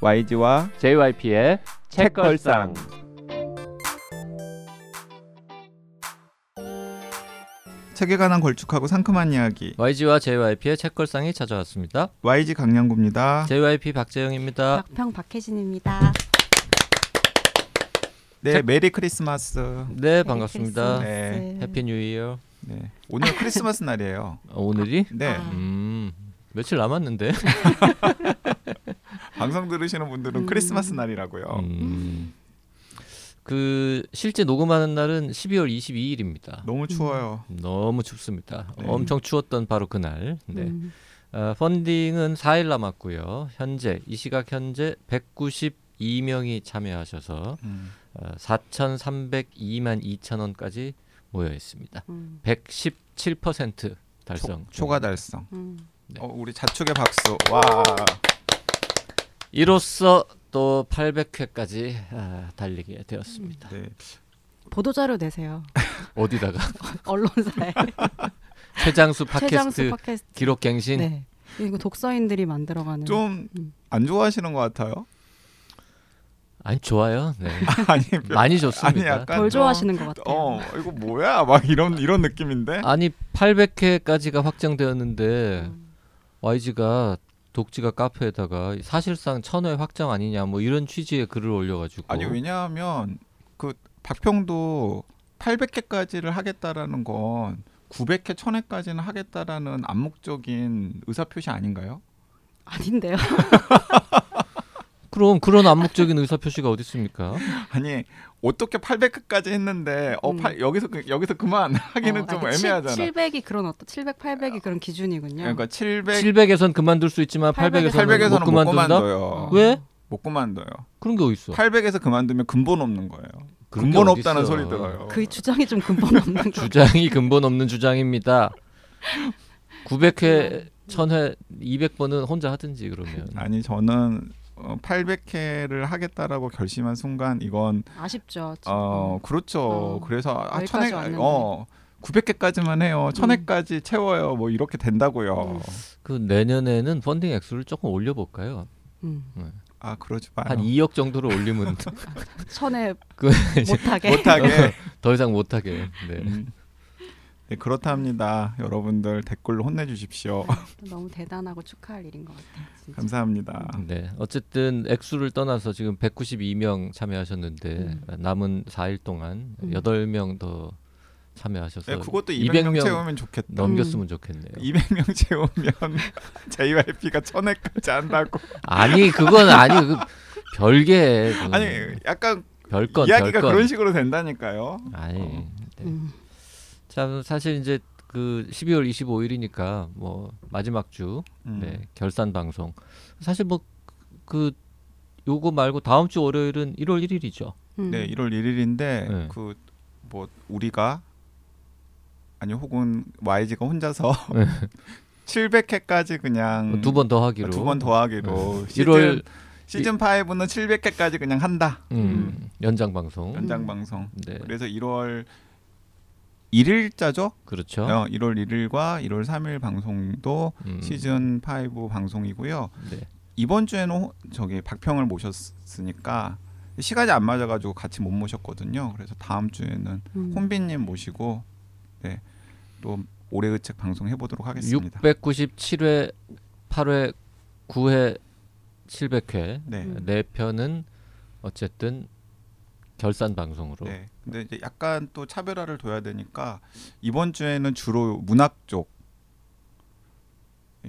YG와 JYP의 책걸상. 책에 관한 걸쭉하고 상큼한 이야기 YG와 JYP의 책걸상이 찾아왔습니다. YG 강양구입니다. JYP 박재영입니다. 박평 박혜진입니다. 네 책- Merry Christmas. 네 반갑습니다. 네. Happy New Year. 네 오늘 크리스마스 날이에요. 어, 오늘이? 네 아. 음 며칠 남았는데. 방송 들으시는 분들은 음. 크리스마스 날이라고요. 음. 그 실제 녹음하는 날은 12월 22일입니다. 너무 추워요. 너무 춥습니다. 네. 엄청 추웠던 바로 그날. 네. 음. 어, 펀딩은 4일 남았고요. 현재 이 시각 현재 192명이 참여하셔서 음. 어, 4,302만 2천 원까지 모여 있습니다. 음. 117% 달성. 초, 초과 달성. 음. 네. 어, 우리 자축의 박수. 와. 이로써 또 800회까지 아, 달리게 되었습니다. 네. 보도 자료 내세요. 어디다가 언론사에 최장수 팟캐스트 팟캐스트. 기록 갱신. 네. 이거 독서인들이 만들어가는. 좀 음. 안 좋아하시는 것 같아요. 아니 좋아요. 네. 아니 많이 좋습니다. 아니, 덜 좀- 좋아하시는 것 같아요. 어 이거 뭐야 막 이런 이런 느낌인데. 아니 800회까지가 확정되었는데 음. YG가 독지가 카페에다가 사실상 천회 확정 아니냐 뭐 이런 취지의 글을 올려가지고 아니 왜냐하면 그 박평도 800회까지를 하겠다라는 건 900회 1000회까지는 하겠다라는 암묵적인 의사 표시 아닌가요? 아닌데요. 그럼 그런 암묵적인 의사 표시가 어디 있습니까? 아니 어떻게 800회까지 했는데 어 음. 팔- 여기서 그- 여기서 그만 하기는 어, 좀 아, 그 칠- 애매하잖아. 700이 그런 어떤 700, 800이 그런 기준이군요. 그러니까 700 700에선 그만둘 수 있지만 800에서는 800에서는 못못 그만둔다. 그만둬요. 왜? 못 그만둬요. 그런 게 어디 있어? 800에서 그만두면 근본 없는 거예요. 근본 없다는 있어. 소리 들어요. 그 주장이 좀 근본 없는 거. 주장이 근본 없는 주장입니다. 900회, 1000회, 200번은 혼자 하든지 그러면. 아니 저는 어, 800회를 하겠다라고 결심한 순간 이건 아쉽죠. 어 그렇죠. 어, 그래서 아 천회. 어 900회까지만 해요. 천회까지 채워요. 뭐 이렇게 된다고요. 음. 그 내년에는 펀딩 액수를 조금 올려볼까요? 음. 아 그러지 마요. 한 2억 정도로 올리면 천에 그 못하게. 못하게. 더 이상 못하게. 네. 음. 네, 그렇답니다. 여러분들 댓글로 혼내주십시오. 너무 대단하고 축하할 일인 것 같아요. 진짜. 감사합니다. 네. 어쨌든 액수를 떠나서 지금 192명 참여하셨는데 음. 남은 4일 동안 음. 8명 더 참여하셔서 네, 그것도 200명, 200명 채우면 좋겠다. 넘겼으면 좋겠네요. 200명 채우면 JYP가 천회까지 한다고. 아니 그건 아니 그 별개 아니 약간 별건 이야기가 별건 그런 식으로 된다니까요. 아니 어. 네. 음. 참 사실 이제 그 12월 25일이니까 뭐 마지막 주 음. 네, 결산 방송 사실 뭐 그 요거 말고 다음 주 월요일은 1월 1일이죠. 음. 네, 1월 1일인데 네. 그뭐 우리가 아니 혹은 YG가 혼자서 네. 700회까지 그냥 두 번 더 하기로 두 번 더 하기로 시즌 1월 시즌 5는 700회까지 그냥 한다. 음, 연장 방송. 연장 음. 방송. 네. 그래서 1월 1일자죠? 그렇죠. 어, 1월 1일과 1월 3일 방송도 음, 시즌 5 방송이고요. 네. 이번 주에는 호- 저기 박평을 모셨으니까 시간이 안 맞아가지고 같이 못 모셨거든요. 그래서 다음 주에는 음. 혼비님 모시고 네, 또 올해의 책 방송 해보도록 하겠습니다. 697회, 8회, 9회, 700회 네, 음. 네 편은 어쨌든 결산 방송으로 네. 근데 이제 약간 또 차별화를 둬야 되니까 이번 주에는 주로 문학 쪽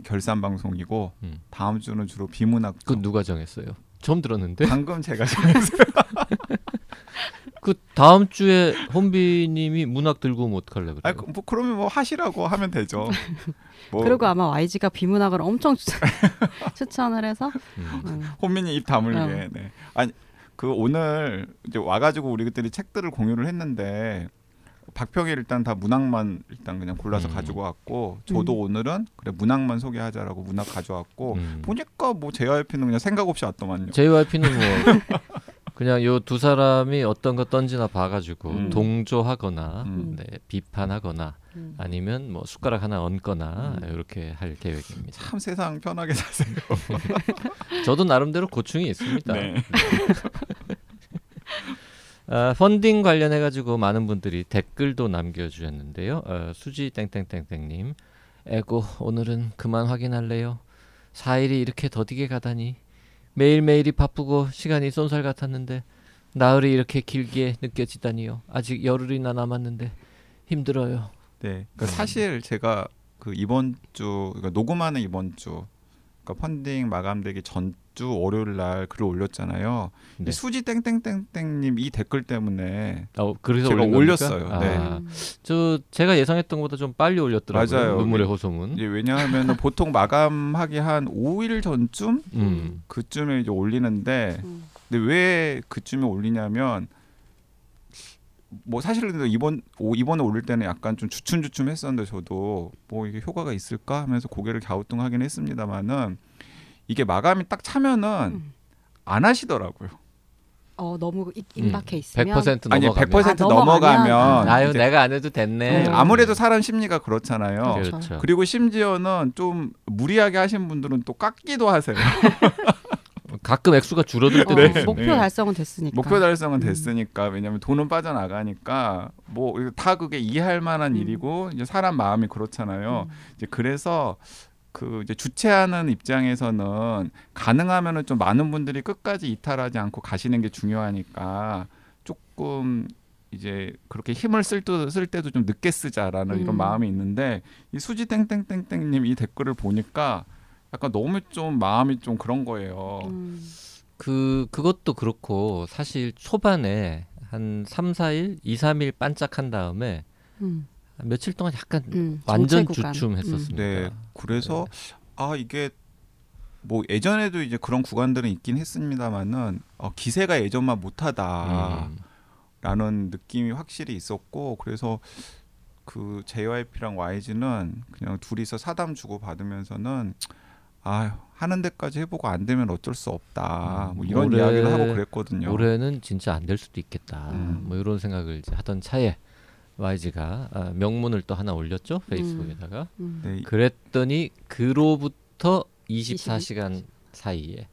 결산 방송이고 음. 다음 주는 주로 비문학 그 쪽. 누가 정했어요? 처음 들었는데 방금 제가 정했어요. 그 다음 주에 혼비님이 문학 들고 오면 어떡할래 그래요? 아, 그- 뭐 그러면 뭐 하시라고 하면 되죠. 뭐 그리고 아마 YG가 비문학을 엄청 추- 추천을 해서 음. 음. 혼민이 입 다물게. 어. 네. 아니 그 오늘 이제 와가지고 우리들이 책들을 공유를 했는데 박평이 일단 다 문학만 일단 그냥 골라서 음. 가지고 왔고 저도 음. 오늘은 그래 문학만 소개하자라고 문학 가져왔고 음. 보니까 뭐 JYP는 그냥 생각 없이 왔더만요. JYP는 뭐 그냥 요 두 사람이 어떤 거 던지나 봐가지고 음. 동조하거나 음. 네, 비판하거나 음. 아니면 뭐 숟가락 하나 얹거나 음. 이렇게 할 계획입니다. 참 세상 편하게 사세요. 저도 나름대로 고충이 있습니다. 네. 아, 펀딩 관련해 가지고 많은 분들이 댓글도 남겨주셨는데요. 어, 수지 땡땡땡땡님, 에고 오늘은 그만 확인할래요. 4일이 이렇게 더디게 가다니 매일 매일이 바쁘고 시간이 쏜살 같았는데 나흘이 이렇게 길게 느껴지다니요. 아직 열흘이나 남았는데 힘들어요. 네. 그러니까 사실 제가 그 이번 주 그러니까 녹음하는 이번 주 그러니까 펀딩 마감되기 전주 월요일 날 글을 올렸잖아요. 네. 이 수지 땡땡땡땡님 이 댓글 때문에 어, 그래서 제가? 올렸어요. 아, 네. 음. 저 제가 예상했던 것보다 좀 빨리 올렸더라고요. 맞아요. 눈물의 호소문. 이제 왜냐하면 보통 마감하기 한 5일 전쯤 음. 그쯤에 이제 올리는데 음. 근데 왜 그쯤에 올리냐면 뭐 사실은 이번 오, 이번에 올릴 때는 약간 좀 주춤주춤 했었는데 저도 뭐 이게 효과가 있을까 하면서 고개를 갸우뚱하긴 했습니다만은 이게 마감이 딱 차면은 음. 안 하시더라고요. 어 너무 음. 이- 임박해 있으면 100% 아니 넘어가면 100% 아, 넘어가면, 넘어가면? 아유 이제 내가 안 해도 됐네. 네, 아무래도 사람 심리가 그렇잖아요. 그렇죠. 그렇죠. 그리고 심지어는 좀 무리하게 하신 분들은 또 깎기도 하세요. 가끔 액수가 줄어들 때도 어, 있습니다. 목표 네. 달성은 됐으니까. 목표 달성은 음. 됐으니까 왜냐하면 돈은 빠져나가니까 뭐 다 그게 이해할 만한 음. 일이고 이제 사람 마음이 그렇잖아요. 음. 이제 그래서 그 이제 주최하는 입장에서는 가능하면은 좀 많은 분들이 끝까지 이탈하지 않고 가시는 게 중요하니까 조금 이제 그렇게 힘을 쓸, 때, 쓸 때도 좀 늦게 쓰자라는 이런 음. 마음이 있는데 이 수지 땡땡땡땡님 이 댓글을 보니까 약간 너무 좀 마음이 좀 그런 거예요. 음. 그 그것도 그렇고 사실 초반에 한 3, 4일, 2, 3일 반짝한 다음에 음. 며칠 동안 약간 음. 완전. 주춤했었습니다. 네, 그래서 아 이게 뭐 예전에도 이제 그런 구간들은 있긴 했습니다만은 어, 기세가 예전만 못하다라는 음. 느낌이 확실히 있었고 그래서 그 JYP랑 YG는 그냥 둘이서 사담 주고 받으면서는 아 하는 데까지 해보고 안 되면 어쩔 수 없다 음, 뭐 이런 올해- 이야기를 하고 그랬거든요. 올해는 진짜 안 될 수도 있겠다. 음. 뭐 이런 생각을 이제 하던 차에 YG가 아, 명문을 또 하나 올렸죠 페이스북에다가. 음. 네, 이- 그랬더니 그로부터 24시간 사이에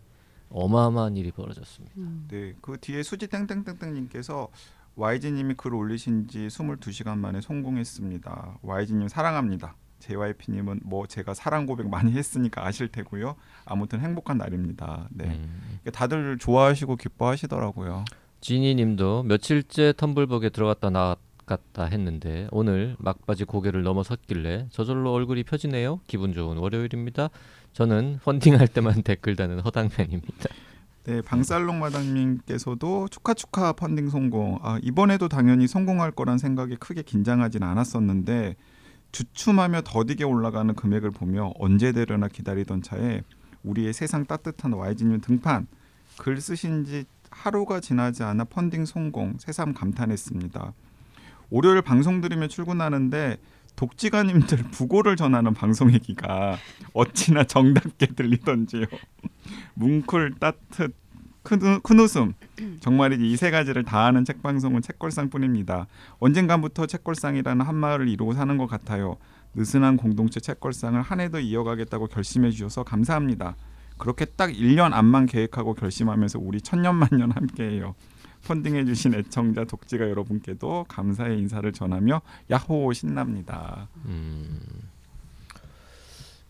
어마어마한 일이 벌어졌습니다. 음. 네, 그 뒤에 수지 땡땡땡땡님께서 YG님이 글 올리신 지 22시간 만에 성공했습니다. YG님 사랑합니다. JYP님은 뭐 제가 사랑 고백 많이 했으니까 아실 테고요. 아무튼 행복한 날입니다. 네, 음. 다들 좋아하시고 기뻐하시더라고요. 지니님도 며칠째 텀블벅에 들어갔다 나갔다 했는데 오늘 막바지 고개를 넘어섰길래 저절로 얼굴이 펴지네요. 기분 좋은 월요일입니다. 저는 펀딩할 때만 댓글 다는 허당맨입니다. 네, 방살롱 마당님께서도 축하 축하 펀딩 성공. 아, 이번에도 당연히 성공할 거란 생각에 크게 긴장하진 않았었는데 주춤하며 더디게 올라가는 금액을 보며 언제 되려나 기다리던 차에 우리의 세상 따뜻한 YG님 등판 글 쓰신 지 하루가 지나지 않아 펀딩 성공 새삼 감탄했습니다. 월요일 방송 들으며 출근하는데 독지가님들 부고를 전하는 방송 얘기가 어찌나 정답게 들리던지요. 뭉클 따뜻 큰, 웃음 정말이지 이세 가지를 다 하는 책 방송은 책걸상뿐입니다. 언젠간부터 책걸상이라는 한 마을을 이루고 사는 것 같아요. 느슨한 공동체 책걸상을 한 해도 이어가겠다고 결심해 주셔서 감사합니다. 그렇게 딱 1년 안만 계획하고 결심하면서 우리 천년만년 함께해요. 펀딩해 주신 애청자 독지가 여러분께도 감사의 인사를 전하며 야호 신납니다. 음.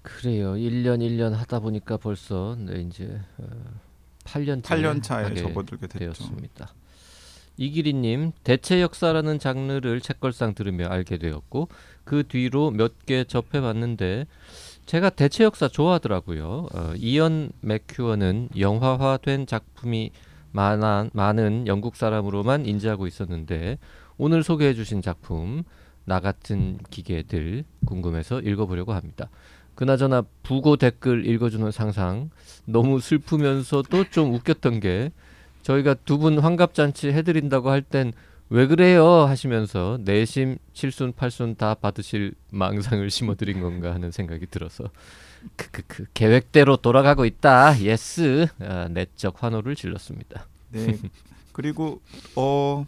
그래요. 1년 1년 하다 보니까 벌써 네, 이제 어, 8년 8년 차에 접어들게. 되었습니다. 이기리님 대체 역사라는 장르를 책걸상 들으며 알게 되었고 그 뒤로 몇 개 접해봤는데 제가 대체 역사 좋아하더라고요. 어, 이언 맥큐어는 영화화된 작품이 많아, 많은 영국 사람으로만 인지하고 있었는데 오늘 소개해주신 작품 나 같은 기계들 궁금해서 읽어보려고 합니다. 그나저나 부고 댓글 읽어주는 상상 너무 슬프면서도 좀 웃겼던 게 저희가 두 분 환갑잔치 해드린다고 할 땐 왜 그래요 하시면서 내심 칠순 팔순 다 받으실 망상을 심어드린 건가 하는 생각이 들어서 크크크 계획대로 돌아가고 있다 yes 아, 내적 환호를 질렀습니다. 네. 그리고 어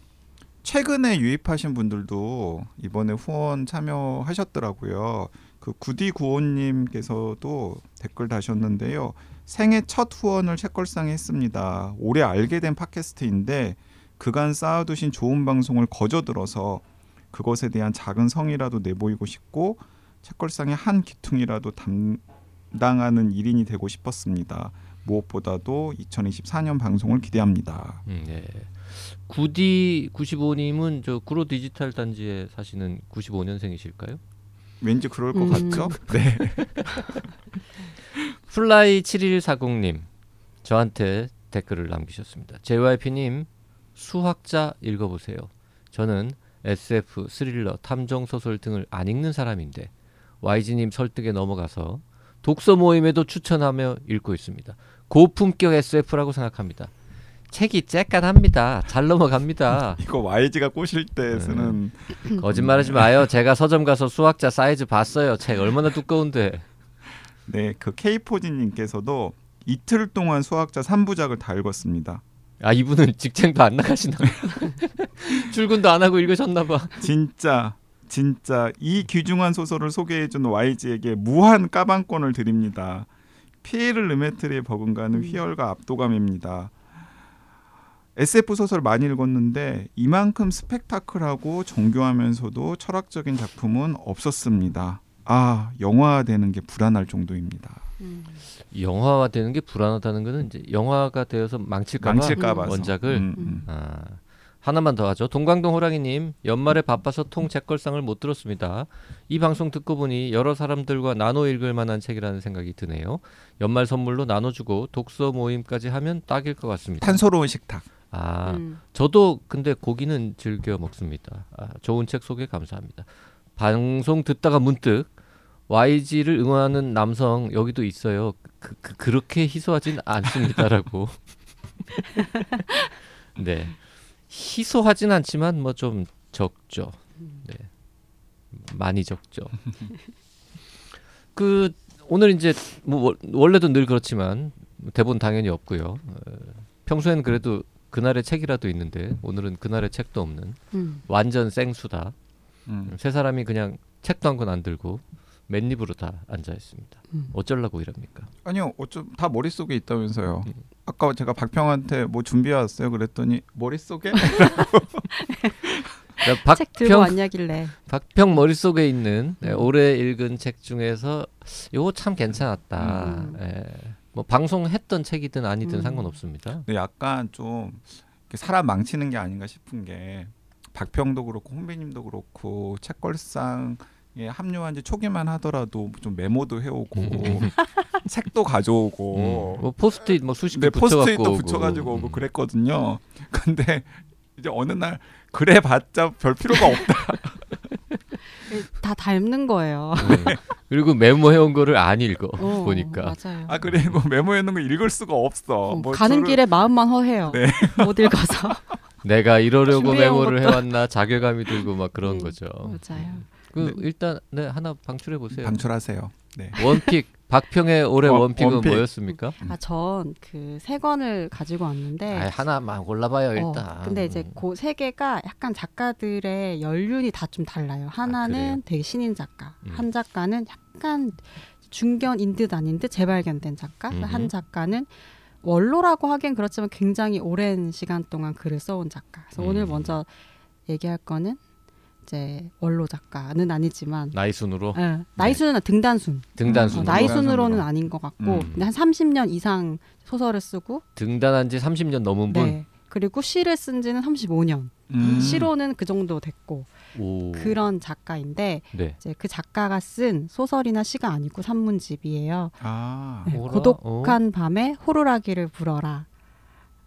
최근에 유입하신 분들도 이번에 후원 참여하셨더라고요. 그 구디 구호님께서도 댓글 다셨는데요. 생애 첫 후원을 책걸상에 했습니다. 올해 알게 된 팟캐스트인데 그간 쌓아두신 좋은 방송을 거저 들어서 그것에 대한 작은 성이라도 내보이고 싶고 책걸상의 한 기퉁이라도 담당하는 일인이 되고 싶었습니다. 무엇보다도 2024년 방송을 기대합니다. 음, 네. 구디 95님은 저 구로 디지털 단지에 사시는 95년생이실까요? 왠지 그럴 것 음. 같죠? 네. Fly 7140님 저한테 댓글을 남기셨습니다. JYP님 수확자 읽어보세요. 저는 SF, 스릴러, 탐정 소설 등을 안 읽는 사람인데 YG님 설득에 넘어가서 독서 모임에도 추천하며 읽고 있습니다. 고품격 SF라고 생각합니다. 책이 쬐깐합니다. 잘 넘어갑니다. 이거 YG가 꼬실 때 쓰는 거짓말하지 마요. 제가 서점 가서 수학자 사이즈 봤어요. 책 얼마나 두꺼운데. 네, 그 케이포지님께서도 이틀 동안 수학자 3부작을 다 읽었습니다. 아 이분은 직장도 안 나가시나? 출근도 안 하고 읽으셨나 봐. 진짜 진짜 이 귀중한 소설을 소개해준 YG에게 무한 까방권을 드립니다. 피에르 르메트리의 버금가는 음. 휘열과 압도감입니다. SF 소설 많이 읽었는데 이만큼 스펙타클하고 정교하면서도 철학적인 작품은 없었습니다. 아 영화되는 게 불안할 정도입니다. 음. 영화화 되는 게 불안하다는 거는 이제 영화가 되어서 망칠까봐 망칠까봐 원작을 음, 음. 아, 하나만 더 하죠. 동광동 호랑이님 연말에 바빠서 통 책걸상을 못 들었습니다. 이 방송 듣고 보니 여러 사람들과 나눠 읽을 만한 책이라는 생각이 드네요. 연말 선물로 나눠주고 독서 모임까지 하면 딱일 것 같습니다. 탄소로운 식탁. 아 음. 저도 근데 고기는 즐겨 먹습니다. 아, 좋은 책 소개 감사합니다. 방송 듣다가 문득 YG를 응원하는 남성 여기도 있어요. 그, 그, 그렇게 희소하진 않습니다라고. 네, 희소하진 않지만 뭐 좀 적죠. 네, 많이 적죠. 그 오늘 이제 뭐 월- 원래도 늘 그렇지만 대본 당연히 없고요. 어, 평소에는 그래도 그날의 책이라도 있는데 오늘은 그날의 책도 없는 음. 완전 생수다. 음. 세 사람이 그냥 책도 한 권 안 들고 맨입으로 다 앉아 있습니다. 음. 어쩌려고 이럽니까? 아니요, 어쩜 다 머릿속에 있다면서요. 음. 아까 제가 박평한테 뭐 준비해 왔어요. 그랬더니 머릿속에 그러니까 책 들고 박평 왔냐길래 박평 머릿속에 있는 네, 음. 올해 읽은 책 중에서 요거 참 괜찮았다. 음. 예. 뭐 방송했던 책이든 아니든 음. 상관없습니다. 근데 약간 좀 사람 망치는 게 아닌가 싶은 게 박평도 그렇고 홍배님도 그렇고 책걸상에 합류한 지 초기만 하더라도 좀 메모도 해오고 책도 가져오고 음. 뭐 포스트잇 뭐 수십 개 네, 붙여갖고 포스트잇도. 붙여가지고 오고 음. 그랬거든요. 근데 이제 어느 날 그래봤자 별 필요가 없다. 다 닮는 거예요. 네. 그리고 메모해온 거를 안 읽어 어, 보니까 맞아요. 아 그리고 메모해놓은 거 읽을 수가 없어. 어, 뭐 가는 줄을- 길에 마음만 허해요. 네. 못 읽어서 내가 이러려고 메모를 것도- 해왔나 자괴감이 들고 막 그런 음, 거죠. 맞아요. 그 일단 네 하나 방출해 보세요. 방출하세요. 네. 원픽 박평의 올해 원- 원픽은 원픽. 뭐였습니까? 음. 아, 전 그 세 권을 가지고 왔는데 아 하나만 골라봐요 어, 일단. 근데 이제 음. 그세 개가 약간 작가들의 연륜이 다 좀 달라요. 그래요? 하나는 되게 신인 작가, 음. 한 작가는 약간 중견인 듯 아닌 듯 재발견된 작가, 음흠. 한 작가는 원로라고 하기엔 그렇지만 굉장히 오랜 시간 동안 글을 써온 작가. 그래서 음. 오늘 먼저 얘기할 거는 이제 원로 작가는 아니지만 나이 순으로 예, 나이 순은 등단순. 등단순. 어, 음, 나이. 순으로는 아닌 것 같고 음. 근데 한 30년 이상 소설을 쓰고 등단한 지 30년 넘은 분. 네. 그리고 시를 쓴 지는 35년. 음. 시로는 그 정도 됐고 오. 그런 작가인데 네. 이제 그 작가가 쓴 소설이나 시가 아니고 산문집이에요. 아 네? 고독한 밤에 호루라기를 불어라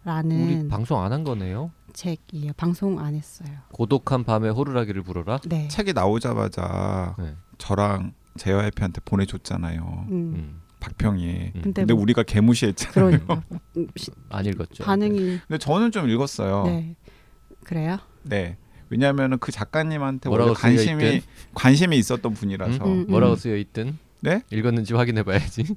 우리 라는 방송 안 한 거네요. 책이에요. 방송 안 했어요. 고독한 밤에 호루라기를 불어라. 네. 책이 나오자마자 네. 저랑 제어해피한테 보내줬잖아요. 음. 음. 박평이. 음. 근데 근데 뭐- 우리가 개무시했잖아요. 그러니까 음, 시- 안 읽었죠. 반응이 근데 저는 좀 읽었어요. 네. 네. 그래요? 왜냐하면 그 작가님한테 뭐라고 쓰여 관심이 있든? 관심이 있었던 분이라서 음, 음. 뭐라고 쓰여 있든 네? 읽었는지 확인해 봐야지.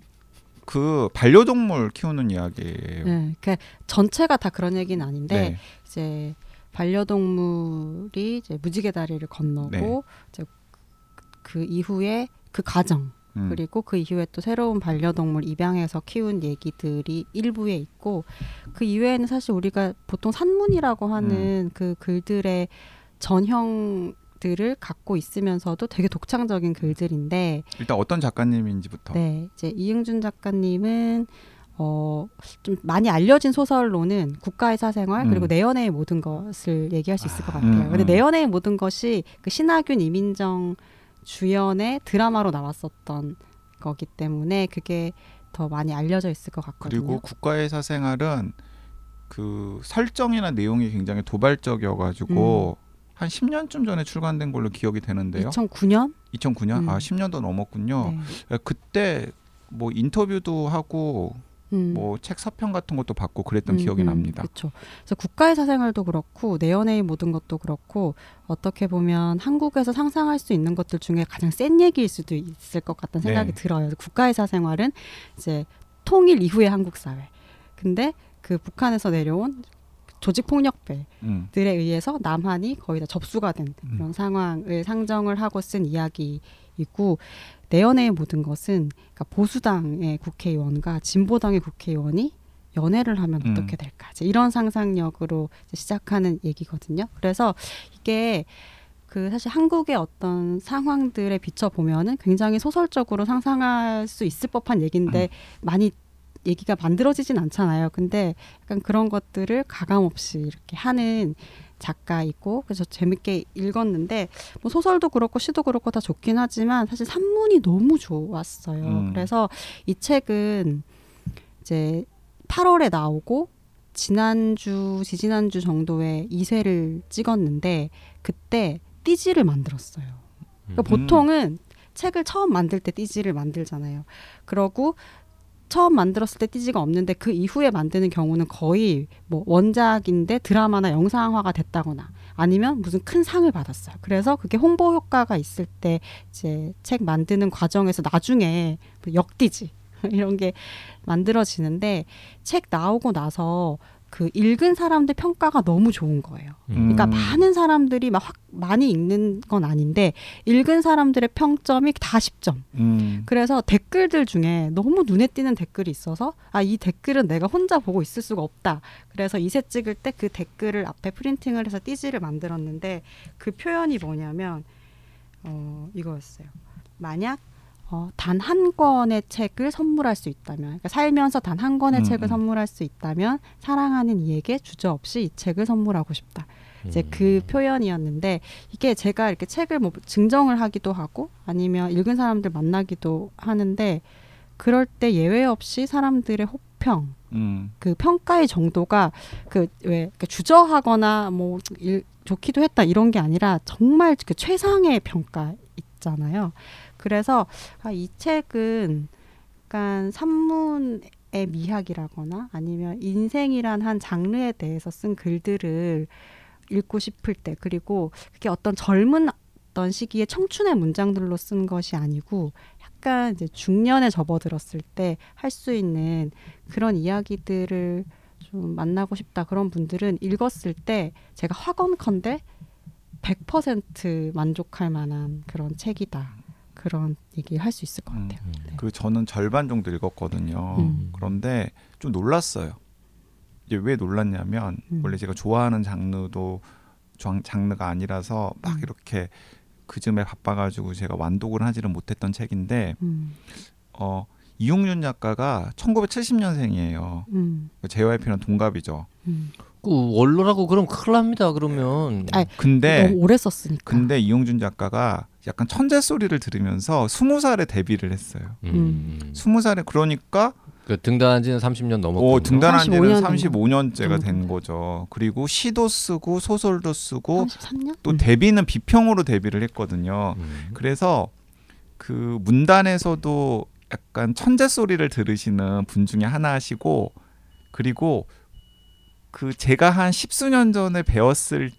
그 반려동물 키우는 이야기예요. 네, 그 전체가 다 그런 얘기는 아닌데 네. 이제 반려동물이 이제 무지개 다리를 건너고 네. 이제 그 이후에 그 과정 음. 그리고 그 이후에 또 새로운 반려동물 입양해서 키운 얘기들이 일부에 있고 그 이외에는 사실 우리가 보통 산문이라고 하는 그 글들의 전형들을 갖고 있으면서도 되게 독창적인 글들인데 일단 어떤 작가님인지부터. 네 이제 이응준 작가님은 어, 좀 많이 알려진 소설로는 국가의 사생활 음. 그리고 내 연애의 모든 것을 얘기할 수 있을 것 아, 같아요. 음, 근데 음. 내 연애의 모든 것이 그 신하균 이민정 주연의 드라마로 나왔었던 거기 때문에 그게 더 많이 알려져 있을 것 같거든요. 그리고 국가의 사생활은 그 설정이나 내용이 굉장히 도발적이어가지고 한 10년쯤 전에 출간된 걸로 기억이 되는데요. 2009년 2009년? 음. 아 10년도 넘었군요. 네. 그때 뭐 인터뷰도 하고 음. 뭐책 서평 같은 것도 받고 그랬던 음, 기억이 음, 납니다. 그렇죠. 그래서 국가의 사생활도 그렇고 내 연애의 모든 것도 그렇고 어떻게 보면 한국에서 상상할 수 있는 것들 중에 가장 센 얘기일 수도 있을 것 같다는 생각이 네. 들어요. 국가의 사생활은 이제 통일 이후의 한국 사회. 근데 그 북한에서 내려온 조직 폭력배들에 음. 의해서 남한이 거의 다 접수가 된 음. 그런 상황을 상정을 하고 쓴 이야기이고 내 연애의 모든 것은 그러니까 보수당의 국회의원과 진보당의 국회의원이 연애를 하면 음. 어떻게 될까 이제 이런 상상력으로 이제 시작하는 얘기거든요. 그래서 이게 그 사실 한국의 어떤 상황들에 비춰 보면은 굉장히 소설적으로 상상할 수 있을 법한 얘기인데 음. 많이 얘기가 만들어지진 않잖아요. 근데 약간 그런 것들을 가감 없이 이렇게 하는 작가이고 그래서 재밌게 읽었는데 뭐 소설도 그렇고 시도 그렇고 다 좋긴 하지만 사실 산문이 너무 좋았어요. 음. 그래서 이 책은 이제 8월에 나오고 지난주 지지난주 정도에 2세를 찍었는데 그때 띠지를 만들었어요. 그러니까 음. 보통은 책을 처음 만들 때 띠지를 만들잖아요. 그러고 처음 만들었을 때 띠지가 없는데 그 이후에 만드는 경우는 거의 뭐 원작인데 드라마나 영상화가 됐다거나 아니면 무슨 큰 상을 받았어요. 그래서 그게 홍보 효과가 있을 때 이제 책 만드는 과정에서 나중에 뭐 역띠지 이런 게 만들어지는데 책 나오고 나서 그 읽은 사람들 평가가 너무 좋은 거예요. 그러니까 음. 많은 사람들이 막 확 많이 읽는 건 아닌데 읽은 사람들의 평점이 다 10점. 음. 그래서 댓글들 중에 너무 눈에 띄는 댓글이 있어서 아 이 댓글은 내가 혼자 보고 있을 수가 없다. 그래서 이세 찍을 때 그 댓글을 앞에 프린팅을 해서 띠지를 만들었는데 그 표현이 뭐냐면 어 이거였어요. 만약 어, 단 한 권의 책을 선물할 수 있다면, 그러니까 살면서 단 한 권의 음, 책을 음. 선물할 수 있다면 사랑하는 이에게 주저 없이 이 책을 선물하고 싶다. 이제 음. 그 표현이었는데 이게 제가 이렇게 책을 뭐 증정을 하기도 하고 아니면 읽은 사람들 만나기도 하는데 그럴 때 예외 없이 사람들의 호평 음. 그 평가의 정도가 그왜 주저하거나 뭐 일, 좋기도 했다 이런 게 아니라 정말 그 최상의 평가 있잖아요. 그래서 아, 이 책은 약간 산문의 미학이라거나 아니면 인생이란 한 장르에 대해서 쓴 글들을 읽고 싶을 때 그리고 그게 어떤 젊은 어떤 시기에 청춘의 문장들로 쓴 것이 아니고 약간 이제 중년에 접어들었을 때 할 수 있는 그런 이야기들을 좀 만나고 싶다 그런 분들은 읽었을 때 제가 확언컨대 100% 만족할 만한 그런 책이다 그런 얘기 할 수 있을 것 음. 같아요. 네. 그 저는 절반 정도 읽었거든요. 음. 그런데 좀 놀랐어요. 이제 왜 놀랐냐면 음. 원래 제가 좋아하는 장르도 장, 장르가 아니라서 막 음. 이렇게 그즘에 바빠가지고 제가 완독을 하지를 못했던 책인데 음, 어, 이용윤 작가가 1970년생이에요. 음, JYP랑 동갑이죠. 음. 그 원로라고 그럼 큰일 납니다. 그러면 아이, 근데 너무 오래 썼으니까. 근데 이용준 작가가 약간 천재 소리를 들으면서 스무 살에 데뷔를 했어요. 음. 스무 살에 그러니까 그 등단한 지는 30년 넘었고 오, 등단한 지는 35년 35년째가 정도. 된 거죠. 그리고 시도 쓰고 소설도 쓰고 33년? 또 음. 데뷔는 비평으로 데뷔를 했거든요. 음. 그래서 그 문단에서도 약간 천재 소리를 들으시는 분 중에 하나시고 그리고 그 제가 한 십수년 전에 배웠을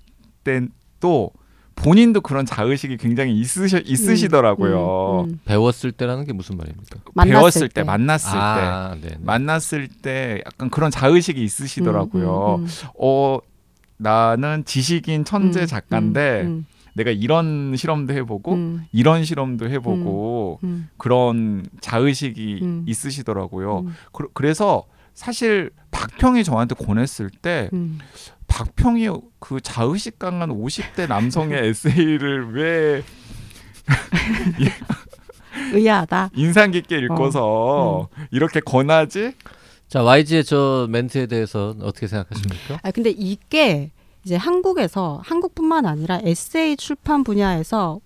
때도 본인도 그런 자의식이 굉장히 있으셔, 있으시더라고요. 음, 음. 배웠을 때라는 게 무슨 말입니까? 배웠을 때, 때. 만났을 때 아, 네. 만났을 때 약간 그런 자의식이 있으시더라고요. 음, 음, 어 나는 지식인 천재 음, 작가인데 음, 내가 이런 실험도 해보고 음, 이런 실험도 해보고 음, 그런 자의식이 음. 있으시더라고요. 음, 그, 래서 사실 박평이 저한테 권했을 때 음. 박평이 그 자의식 강한 50대 남성의 에세이를 왜 의아하다. 인상 깊게 읽어서 이렇게 권하지? 자 YG의 저 멘트에 대해서 어떻게 생각하십니까? 아 근데 이게 이제 한국에서 한국뿐만 아니라 에세이 출판 분야에서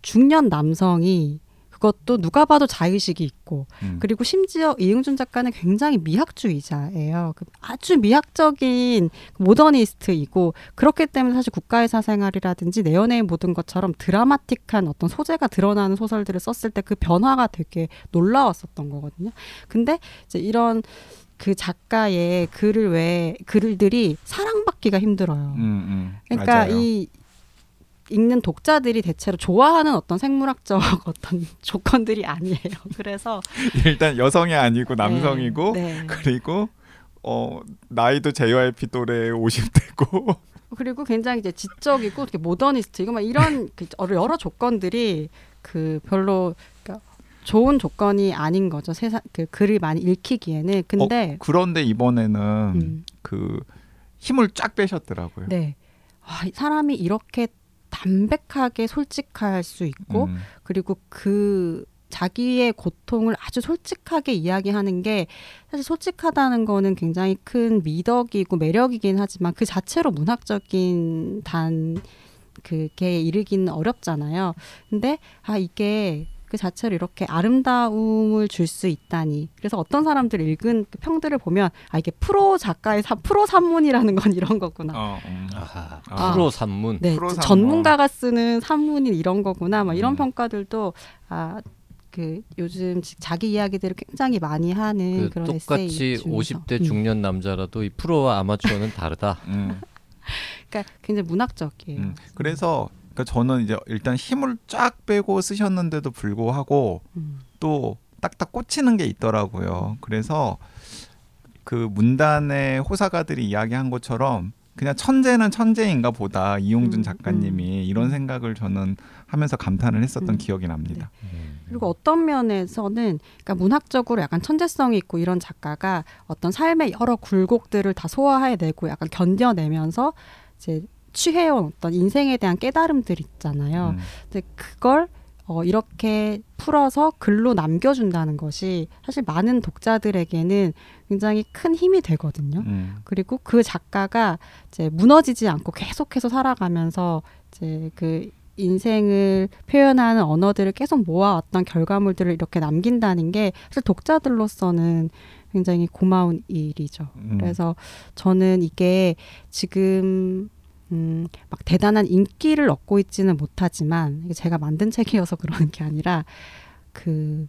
중년 남성이 그것도 누가 봐도 자의식이 있고 음. 그리고 심지어 이응준 작가는 굉장히 미학주의자예요. 그 아주 미학적인 모더니스트이고 그렇기 때문에 사실 국가의 사생활이라든지 내 연애의 모든 것처럼 드라마틱한 어떤 소재가 드러나는 소설들을 썼을 때 그 변화가 되게 놀라웠었던 거거든요. 근데 이제 이런 그 작가의 글을 왜 글들이 사랑받기가 힘들어요. 음, 음. 그러니까 맞아요. 이 읽는 독자들이 대체로 좋아하는 어떤 생물학적 어떤 조건들이 아니에요. 그래서 일단 여성이 아니고 남성이고 네, 네. 그리고 어 나이도 JYP 또래 50대고 그리고 굉장히 이제 지적이고 이렇게 모더니스트이고 막 이런 그 여러 조건들이 그 별로 그러니까 좋은 조건이 아닌 거죠. 세상 그 글을 많이 읽히기에는 근데 그런데 이번에는 음, 그 힘을 쫙 빼셨더라고요. 네 아, 이 사람이 이렇게 담백하게 솔직할 수 있고 음, 그리고 그 자기의 고통을 아주 솔직하게 이야기하는 게 사실 솔직하다는 거는 굉장히 큰 미덕이고 매력이긴 하지만 그 자체로 문학적인 단 그게 이르기는 어렵잖아요. 근데 아 이게 그 자체로 이렇게 아름다움을 줄 수 있다니. 그래서 어떤 사람들 읽은 그 평들을 보면 아 이게 프로 작가의 사, 프로 산문이라는 건 이런 거구나. 어, 음. 아하, 아. 프로 산문. 네, 프로 저- 산문. 전문가가 쓰는 산문이 이런 거구나. 막 이런 음. 평가들도 아 그 요즘 지- 자기 이야기들을 굉장히 많이 하는 그 네, 그런 똑같이 에세이 중에서. 50대 음. 중년 남자라도 이 프로와 아마추어는 다르다. 음, 그러니까 굉장히 문학적이에요. 음. 그래서 그러니까 저는 이제 일단 힘을 쫙 빼고 쓰셨는데도 불구하고 음. 또 딱딱 꽂히는 게 있더라고요. 그래서 그 문단의 호사가들이 이야기한 것처럼 그냥 천재는 천재인가 보다 이용준 음, 작가님이 이런 생각을 저는 하면서 감탄을 했었던 음. 기억이 납니다. 그리고 어떤 면에서는 그러니까 문학적으로 약간 천재성이 있고 이런 작가가 어떤 삶의 여러 굴곡들을 다 소화해내고 약간 견뎌내면서 이제 취해온 어떤 인생에 대한 깨달음들 있잖아요. 음. 근데 그걸 어, 이렇게 풀어서 글로 남겨준다는 것이 사실 많은 독자들에게는 굉장히 큰 힘이 되거든요. 음. 그리고 그 작가가 이제 무너지지 않고 계속해서 살아가면서 이제 그 인생을 표현하는 언어들을 계속 모아왔던 결과물들을 이렇게 남긴다는 게 사실 독자들로서는 굉장히 고마운 일이죠. 음. 그래서 저는 이게 지금 음, 막 대단한 인기를 얻고 있지는 못하지만 제가 만든 책이어서 그러는 게 아니라 그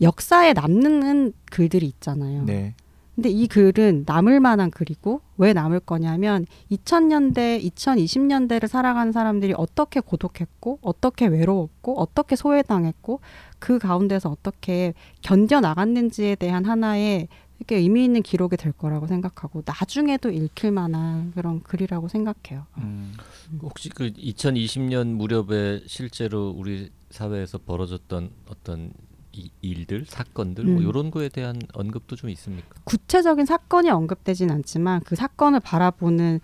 역사에 남는 글들이 있잖아요. 네. 근데 이 글은 남을 만한 글이고 왜 남을 거냐면 2000년대, 2020년대를 살아가는 사람들이 어떻게 고독했고 어떻게 외로웠고 어떻게 소외당했고 그 가운데서 어떻게 견뎌 나갔는지에 대한 하나의 이렇게 의미 있는 기록이 될 거라고 생각하고 나중에도 읽힐 만한 그런 글이라고 생각해요. 음. 혹시 그 2020년 무렵에 실제로 우리 사회에서 벌어졌던 어떤 이 일들, 사건들 뭐 음. 이런 거에 대한 언급도 좀 있습니까? 구체적인 사건이 언급되진 않지만 그 사건을 바라보는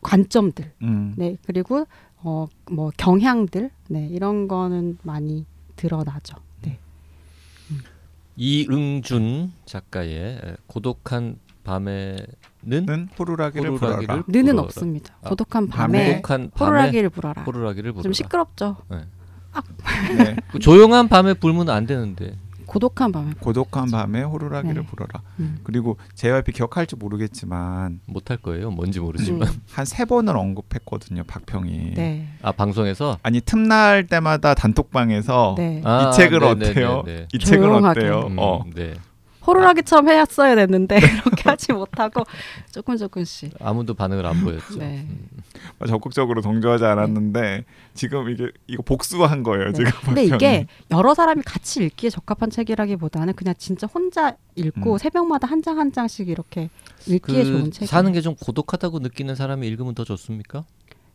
관점들, 음. 네 그리고 어 뭐 경향들, 네 이런 거는 많이 드러나죠. 네. 이응준 작가의 고독한 밤에는 는 호루라기를 불어라. 호루라기를 느는 불어라. 없습니다. 아, 고독한 밤에 밤에 고독한 밤에 호루라기를 불어라. 호루라기를 불어라. 좀 시끄럽죠. 네. 그 조용한 밤에 불면 안 되는데. 고독한 밤에. 고독한 밤에 호루라기를 네. 불어라. 음. 그리고 JYP 기억할지 모르겠지만 못할 거예요. 뭔지 모르지만. 음. 한세 번을 언급했거든요. 박평이. 네. 아 방송에서 아니 틈날 때마다 단톡방에서 네. 아, 이 책은 네, 네, 어때요? 네, 네. 이 책은 조용하게. 어때요? 음, 어. 네. 호루라기처럼 해왔어야 됐는데 그렇게 하지 못하고 조금 조금씩. 아무도 반응을 안 보였죠. 네. 음. 적극적으로 동조하지 않았는데 지금 이게 이거 복수한 거예요. 네. 지금 근데. 이게 여러 사람이 같이 읽기에 적합한 책이라기보다는 그냥 진짜 혼자 읽고 음. 새벽마다 한 장 한 장씩 이렇게 읽기에 좋은 그 책. 사는 게 좀 고독하다고 느끼는 사람이 읽으면 더 좋습니까?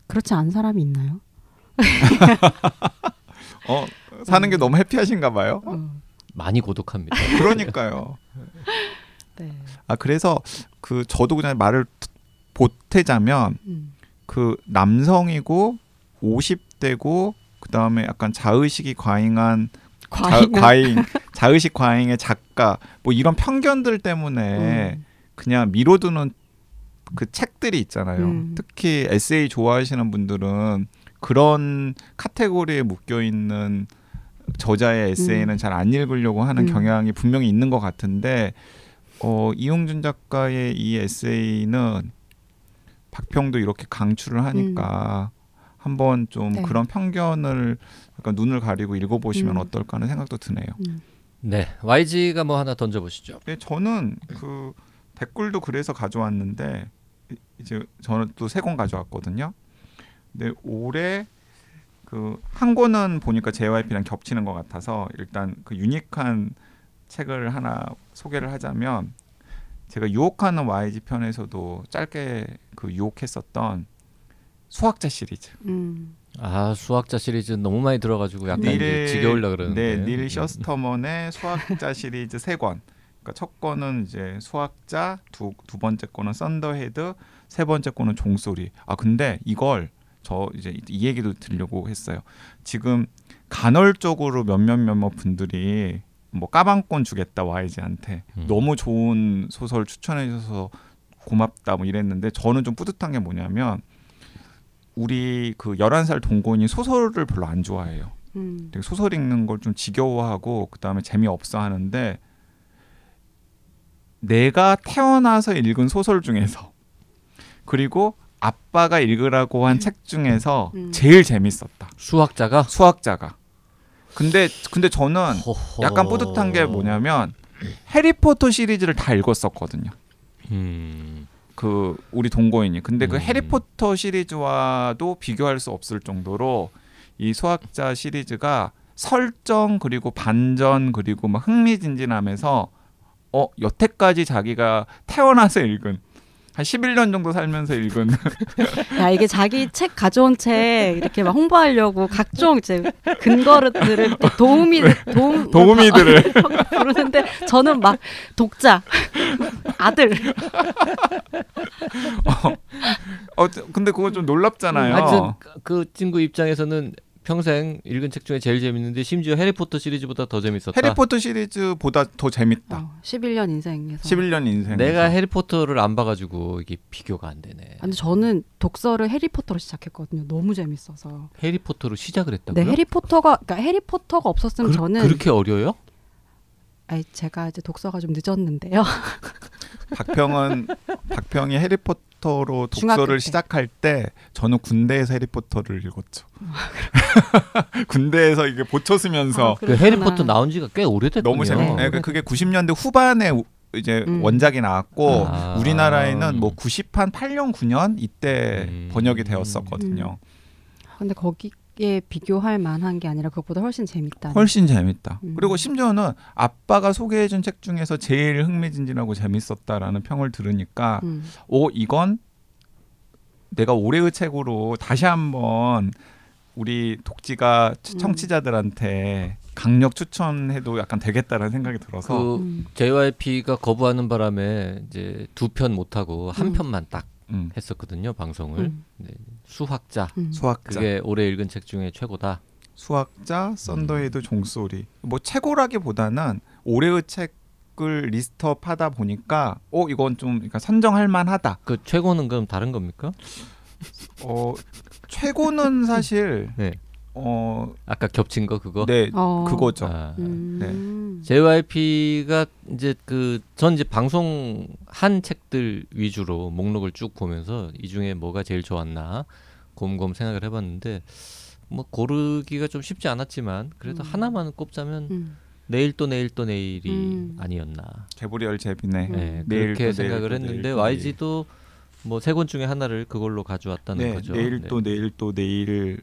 그렇지 않은 사람이 있나요? 어 사는 게 너무 해피하신가 봐요. 음. 많이 고독합니다. 그러니까요. 네. 아 그래서 그 저도 그냥 말을 보태자면 음. 그 남성이고 50대고 그 다음에 약간 자의식이 과잉한 과잉. 자, 과잉 자의식 과잉의 작가 뭐 이런 편견들 때문에 음. 그냥 미뤄두는 그 책들이 있잖아요. 음. 특히 에세이 좋아하시는 분들은 그런 카테고리에 묶여 있는 저자의 에세이는 음. 잘안 읽으려고 하는 음. 경향이 분명히 있는 것 같은데 어, 이용준 작가의 이 에세이는 박평도 이렇게 강추를 하니까 한번 좀 음. 네. 그런 편견을 약간 눈을 가리고 읽어보시면 음. 어떨까 하는 생각도 드네요. 음. 네, YG가 뭐 하나 던져보시죠. 네, 저는 그 댓글도 그래서 가져왔는데 이- 이제 저는 또 세 권 가져왔거든요. 근데 올해 그 한 권은 보니까 JYP랑 겹치는 것 같아서 일단 그 유니크한 책을 하나 소개를 하자면 제가 유혹하는 YG 편에서도 짧게 그 유혹했었던 수학자 시리즈. 음. 아 수학자 시리즈 너무 많이 들어가지고 약간 이제 닐- 지겨울라 그러는데. 네, 닐 음. 셔스터먼의 수학자 시리즈 세 권. 그러니까 첫 권은 이제 수확자, 두, 두 번째 거는 썬더헤드, 세 번째 거는 종소리. 아 근데 이걸 저 이제 이- 이 얘기도 드리려고 했어요. 지금 간헐적으로 몇몇 몇몇 분들이 뭐 까방권 주겠다 YG한테 음. 너무 좋은 소설 추천해 주셔서 고맙다 뭐 이랬는데 저는 좀 뿌듯한 게 뭐냐면 우리 그 11살 동거인이 소설을 별로 안 좋아해요. 음. 되게 소설 읽는 걸 좀 지겨워하고 그다음에 재미없어 하는데 내가 태어나서 읽은 소설 중에서 그리고 아빠가 읽으라고 한 책 중에서 음. 제일 재밌었다. 수학자가 수학자가. 근데 근데 저는 호호. 약간 뿌듯한 게 뭐냐면 해리포터 시리즈를 다 읽었었거든요. 음. 그 우리 동거인이. 근데 그 음. 해리포터 시리즈와도 비교할 수 없을 정도로 이 수학자 시리즈가 설정 그리고 반전 그리고 막 흥미진진하면서 어 여태까지 자기가 태어나서 읽은 한 11년 정도 살면서 읽은. 야 이게 자기 책 가져온 책 이렇게 막 홍보하려고 각종 이제 근거들을 또 도우미 도움 도우미들을. 부르는데 저는 막 독자 아들. 어 근데 그거 좀 놀랍잖아요. 하여튼 그 친구 입장에서는 평생 읽은 책 중에 제일 재밌는데 심지어 해리포터 시리즈보다 더 재밌었다. 해리포터 시리즈보다 더 재밌다. 어, 11년 인생에서 11년 인생. 내가 해리포터를 안 봐가지고 이게 비교가 안 되네. 근데 저는 독서를 해리포터로 시작했거든요. 너무 재밌어서. 해리포터로 시작을 했다고요? 네, 해리포터가 그러니까 해리포터가 없었으면 그, 저는 그렇게 어려요? 아니 제가 이제 독서가 좀 늦었는데요. 박평은 박평이 해리포터로 독서를 때. 시작할 때 저는 군대에서 해리포터를 읽었죠. 군대에서 이게 보초 쓰면서 아, 그. 해리포터 나온 지가 꽤 오래됐군요. 너무 재밌. 네. 네, 그게 90년대 후반에 우- 이제 음. 원작이 나왔고 아. 우리나라에는 뭐 90한 8년 9년 이때 음. 번역이 되었었거든요. 근데 거기 에 비교할 만한 게 아니라 그것보다 훨씬 재밌다. 훨씬 재밌다. 음. 그리고 심지어는 아빠가 소개해준 책 중에서 제일 흥미진진하고 재밌었다라는 평을 들으니까 음. 오 이건 내가 올해의 책으로 다시 한번 우리 독지가 음. 청취자들한테 강력 추천해도 약간 되겠다라는 생각이 들어서 그 음. JYP가 거부하는 바람에 이제 두 편 못하고 한 음. 편만 딱 음, 했었거든요 방송을 음. 네. 수확자 음. 수확자, 그게 올해 읽은 책 중에 최고다. 수확자, 썬더헤드 종소리 뭐 최고라기보다는 올해의 책을 list up하다 보니까 어 이건 좀 그러니까 선정할 만하다. 그 최고는 그럼 다른 겁니까? 어 최고는 사실 네. 어 아까 겹친 거 그거. 네, 어. 그거죠. 아, 음. JYP가 이제 그 전 이제 방송 한 책들 위주로 목록을 쭉 보면서 이 중에 뭐가 제일 좋았나 곰곰 생각을 해봤는데 뭐 고르기가 좀 쉽지 않았지만 그래도 음. 하나만 꼽자면 음. 내일 또 내일 또 내일이 음. 아니었나. 개브리엘 제빈의 네, 내일 그렇게 또 생각을 내일 했는데 내일 또 YG도 뭐세 권 중에 하나를 그걸로 가져왔다는 네, 거죠. 내일 네. 또 내일 또 내일을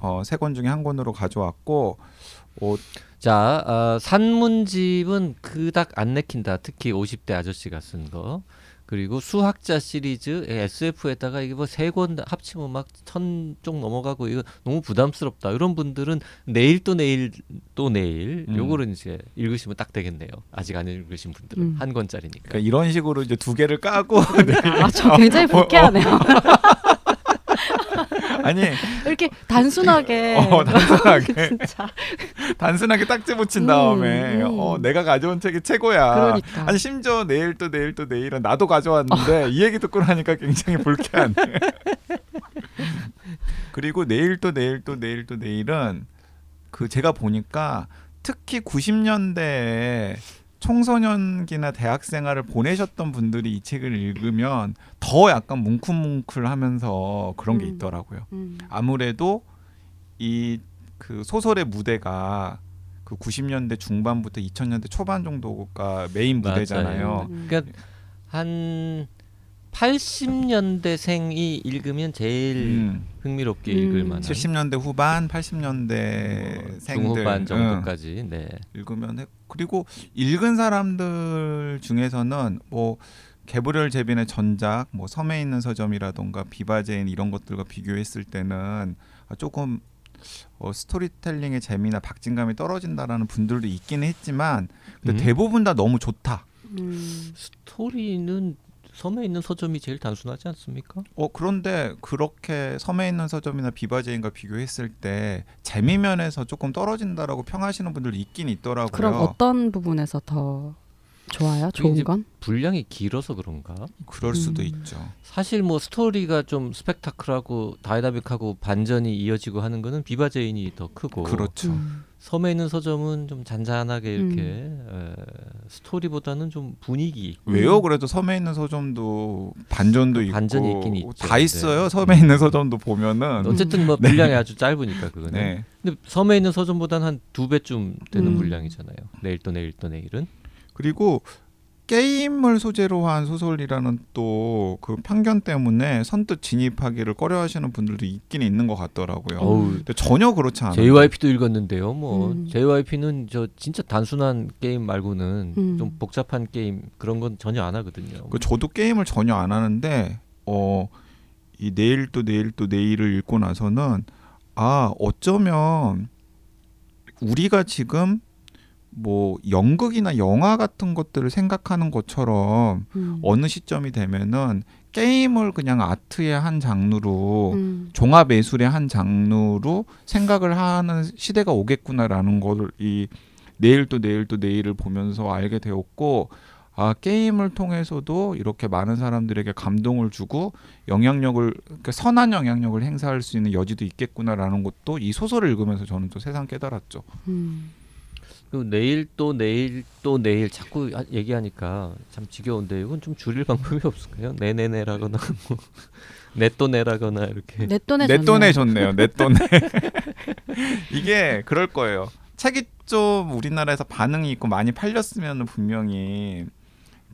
어, 세 권 중에 한 권으로 가져왔고 어, 자, 어, 산문집은 그닥 안 내킨다. 특히 50대 아저씨가 쓴 거. 그리고 수학자 시리즈 SF에다가 이게 뭐 세 권 합치면 막 천 쪽 넘어가고 이거 너무 부담스럽다. 이런 분들은 내일 또 내일 또 내일 음. 요거를 이제 읽으시면 딱 되겠네요. 아직 안 읽으신 분들은 음. 한 권짜리니까. 그러니까 이런 식으로 이제 두 개를 까고 네. 아, 저 굉장히 불쾌하네요. 아니 이렇게 단순하게. 어, 단순하게 진짜. 단순하게 딱지 붙인 음, 다음에 음. 어, 내가 가져온 책이 최고야. 그러니까. 아니 심지어 내일 또 내일 또 내일은 나도 가져왔는데 이 얘기 듣고 나니까 굉장히 불쾌하네. 그리고 내일 또 내일 또 내일 또 내일은 그 제가 보니까 특히 90년대에 청소년기나 대학 생활을 보내셨던 분들이 이 책을 읽으면 더 약간 뭉클뭉클하면서 그런 게 음. 있더라고요. 음. 아무래도 이 그 소설의 무대가 그 90년대 중반부터 2000년대 초반 정도가 메인 맞아요. 무대잖아요. 음. 그러니까 한 80년대생이 읽으면 제일 음, 흥미롭게 음. 읽을 만한 70년대 후반, 80년대 생들 중후반 응, 정도까지. 네. 읽으면 해. 그리고 읽은 사람들 중에서는 뭐 개브리엘 제빈의 전작, 뭐 섬에 있는 서점이라던가 비바제인 이런 것들과 비교했을 때는 아, 조금 어, 스토리텔링의 재미나 박진감이 떨어진다라는 분들도 있기는 했지만 근데 음? 대부분 다 너무 좋다. 음. 스토리는 섬에 있는 서점이 제일 단순하지 않습니까? 어 그런데 그렇게 섬에 있는 서점이나 비바제인과 비교했을 때 재미 면에서 조금 떨어진다라고 평하시는 분들도 있긴 있더라고요. 그럼 어떤 부분에서 더 좋아요? 좋은 건? 분량이 길어서 그런가? 그럴 수도 음. 있죠. 사실 뭐 스토리가 좀 스펙타클하고 다이나믹하고 반전이 이어지고 하는 거는 비바제인이 더 크고 그렇죠. 음. 섬에 있는 서점은 좀 잔잔하게 이렇게 에, 스토리보다는 좀 분위기 왜요? 음. 그래도 섬에 있는 서점도 반전도 있고 반전이 있긴 있죠. 다 있어요. 네. 섬에 있는 서점도 보면은 어쨌든 뭐 분량이 아주 짧으니까 그거는 네. 근데 섬에 있는 서점보다는 한 두 배쯤 되는 음. 분량이잖아요 내일 또 내일 또 내일은 그리고 게임을 소재로 한 소설이라는 또 그 편견 때문에 선뜻 진입하기를 꺼려하시는 분들도 있긴 있는 것 같더라고요. 어우 근데 전혀 그렇지 않아요. JYP도 읽었는데요. 뭐 음. JYP는 저 진짜 단순한 게임 말고는 음. 좀 복잡한 게임 그런 건 전혀 안 하거든요. 그 저도 게임을 전혀 안 하는데 어 이 내일 또 내일 또 내일을 읽고 나서는 아 어쩌면 우리가 지금 뭐 연극이나 영화 같은 것들을 생각하는 것처럼 음. 어느 시점이 되면은 게임을 그냥 아트의 한 장르로 음. 종합 예술의 한 장르로 생각을 하는 시대가 오겠구나라는 거를 이 내일 또 내일 또 내일을 보면서 알게 되었고 아 게임을 통해서도 이렇게 많은 사람들에게 감동을 주고 영향력을 그러니까 선한 영향력을 행사할 수 있는 여지도 있겠구나라는 것도 이 소설을 읽으면서 저는 또 세상 깨달았죠. 음. 그 내일 또 내일 또 내일 자꾸 하- 얘기하니까 참 지겨운데 이건 좀 줄일 방법이 없을까요? 네네네라거나 뭐 내또 내라거나 이렇게 내 돈에 내 돈에 좋네요. 내 돈에 이게 그럴 거예요. 책이 좀 우리나라에서 반응이 있고 많이 팔렸으면 분명히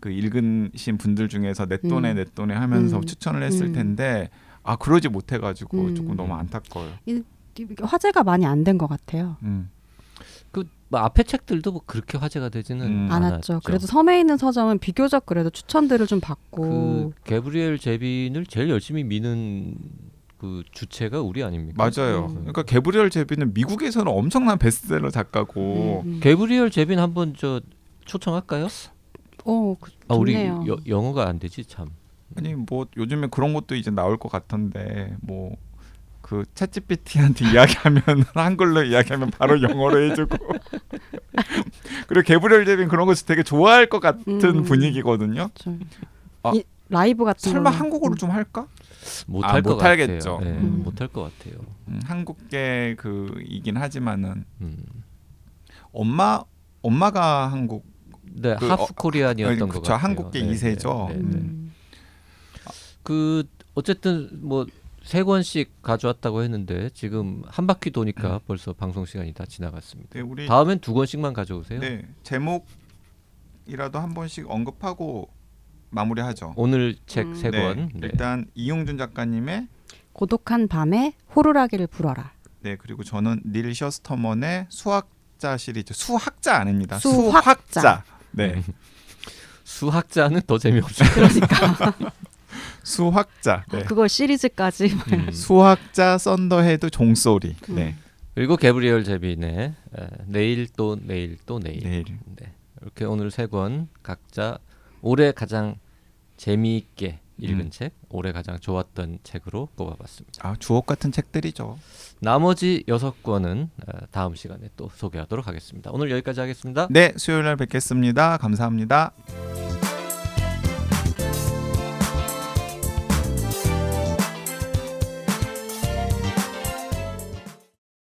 그 읽으신 분들 중에서 내 돈에 음. 내 돈에 하면서 음. 추천을 했을 음. 텐데 아 그러지 못해가지고 음. 조금 너무 안타까워요. 화제가 많이 안 된 것 같아요. 음. 그 뭐 앞에 책들도 뭐 그렇게 화제가 되지는 음. 안 않았죠. 그래도 섬에 있는 서점은 비교적 그래도 추천들을 좀그 받고 게브리엘 제빈을 제일 열심히 미는 그 주체가 우리 아닙니까? 맞아요. 음. 그러니까 게브리엘 제비는 미국에서는 엄청난 베스트셀러 작가고 음, 음. 게브리엘 제빈 한번 저 초청할까요? 어, 그, 아 우리. 여, 영어가 안 되지 참. 아니 뭐 요즘에 그런 것도 이제 나올 것 같던데 뭐 그 챗GPT한테 이야기하면 한글로 이야기하면 바로 영어로 해주고 그리고 게브리엘 제빈 그런 거 되게 좋아할 것 같은 음. 분위기거든요. 좀 아, 이, 라이브 같은 설마 걸로. 한국어로 음. 좀 할까? 못할 아, 것 못하겠죠. 같아요. 네, 음. 못할 것 같아요. 음, 한국계 그이긴 하지만은 음. 엄마 엄마가 한국 네, 그, 하프 어, 코리안이었던 것 그쵸, 같아요. 한국계 네, 이세죠. 네, 네, 네. 음. 그 어쨌든 뭐 세 권씩 가져왔다고 했는데 지금 한 바퀴 도니까 음. 벌써 방송 시간이 다 지나갔습니다. 네, 우리 다음엔 두 권씩만 가져오세요. 네, 제목이라도 한 번씩 언급하고 마무리하죠. 오늘 책 음. 세 네, 권. 네. 일단 이응준 작가님의 고독한 밤에 호루라기를 불어라. 네 그리고 저는 닐 셔스터먼의 수확자 시리즈 수학자 아닙니다. 수확자. 네 음. 수학자는 더 재미없어요. 그러니까 수확자. 네. 그걸 시리즈까지 음. 수확자 썬더헤드 종소리. 네 그리고 게브리엘 제빈의 에, 내일 또 내일 또 내일. 내일. 네. 이렇게 오늘 세 권 각자 올해 가장 재미있게 읽은 음. 책, 올해 가장 좋았던 책으로 꼽아봤습니다. 아 주옥 같은 책들이죠. 나머지 여섯 권은 어, 다음 시간에 또 소개하도록 하겠습니다. 오늘 여기까지 하겠습니다. 네 수요일 날 뵙겠습니다. 감사합니다.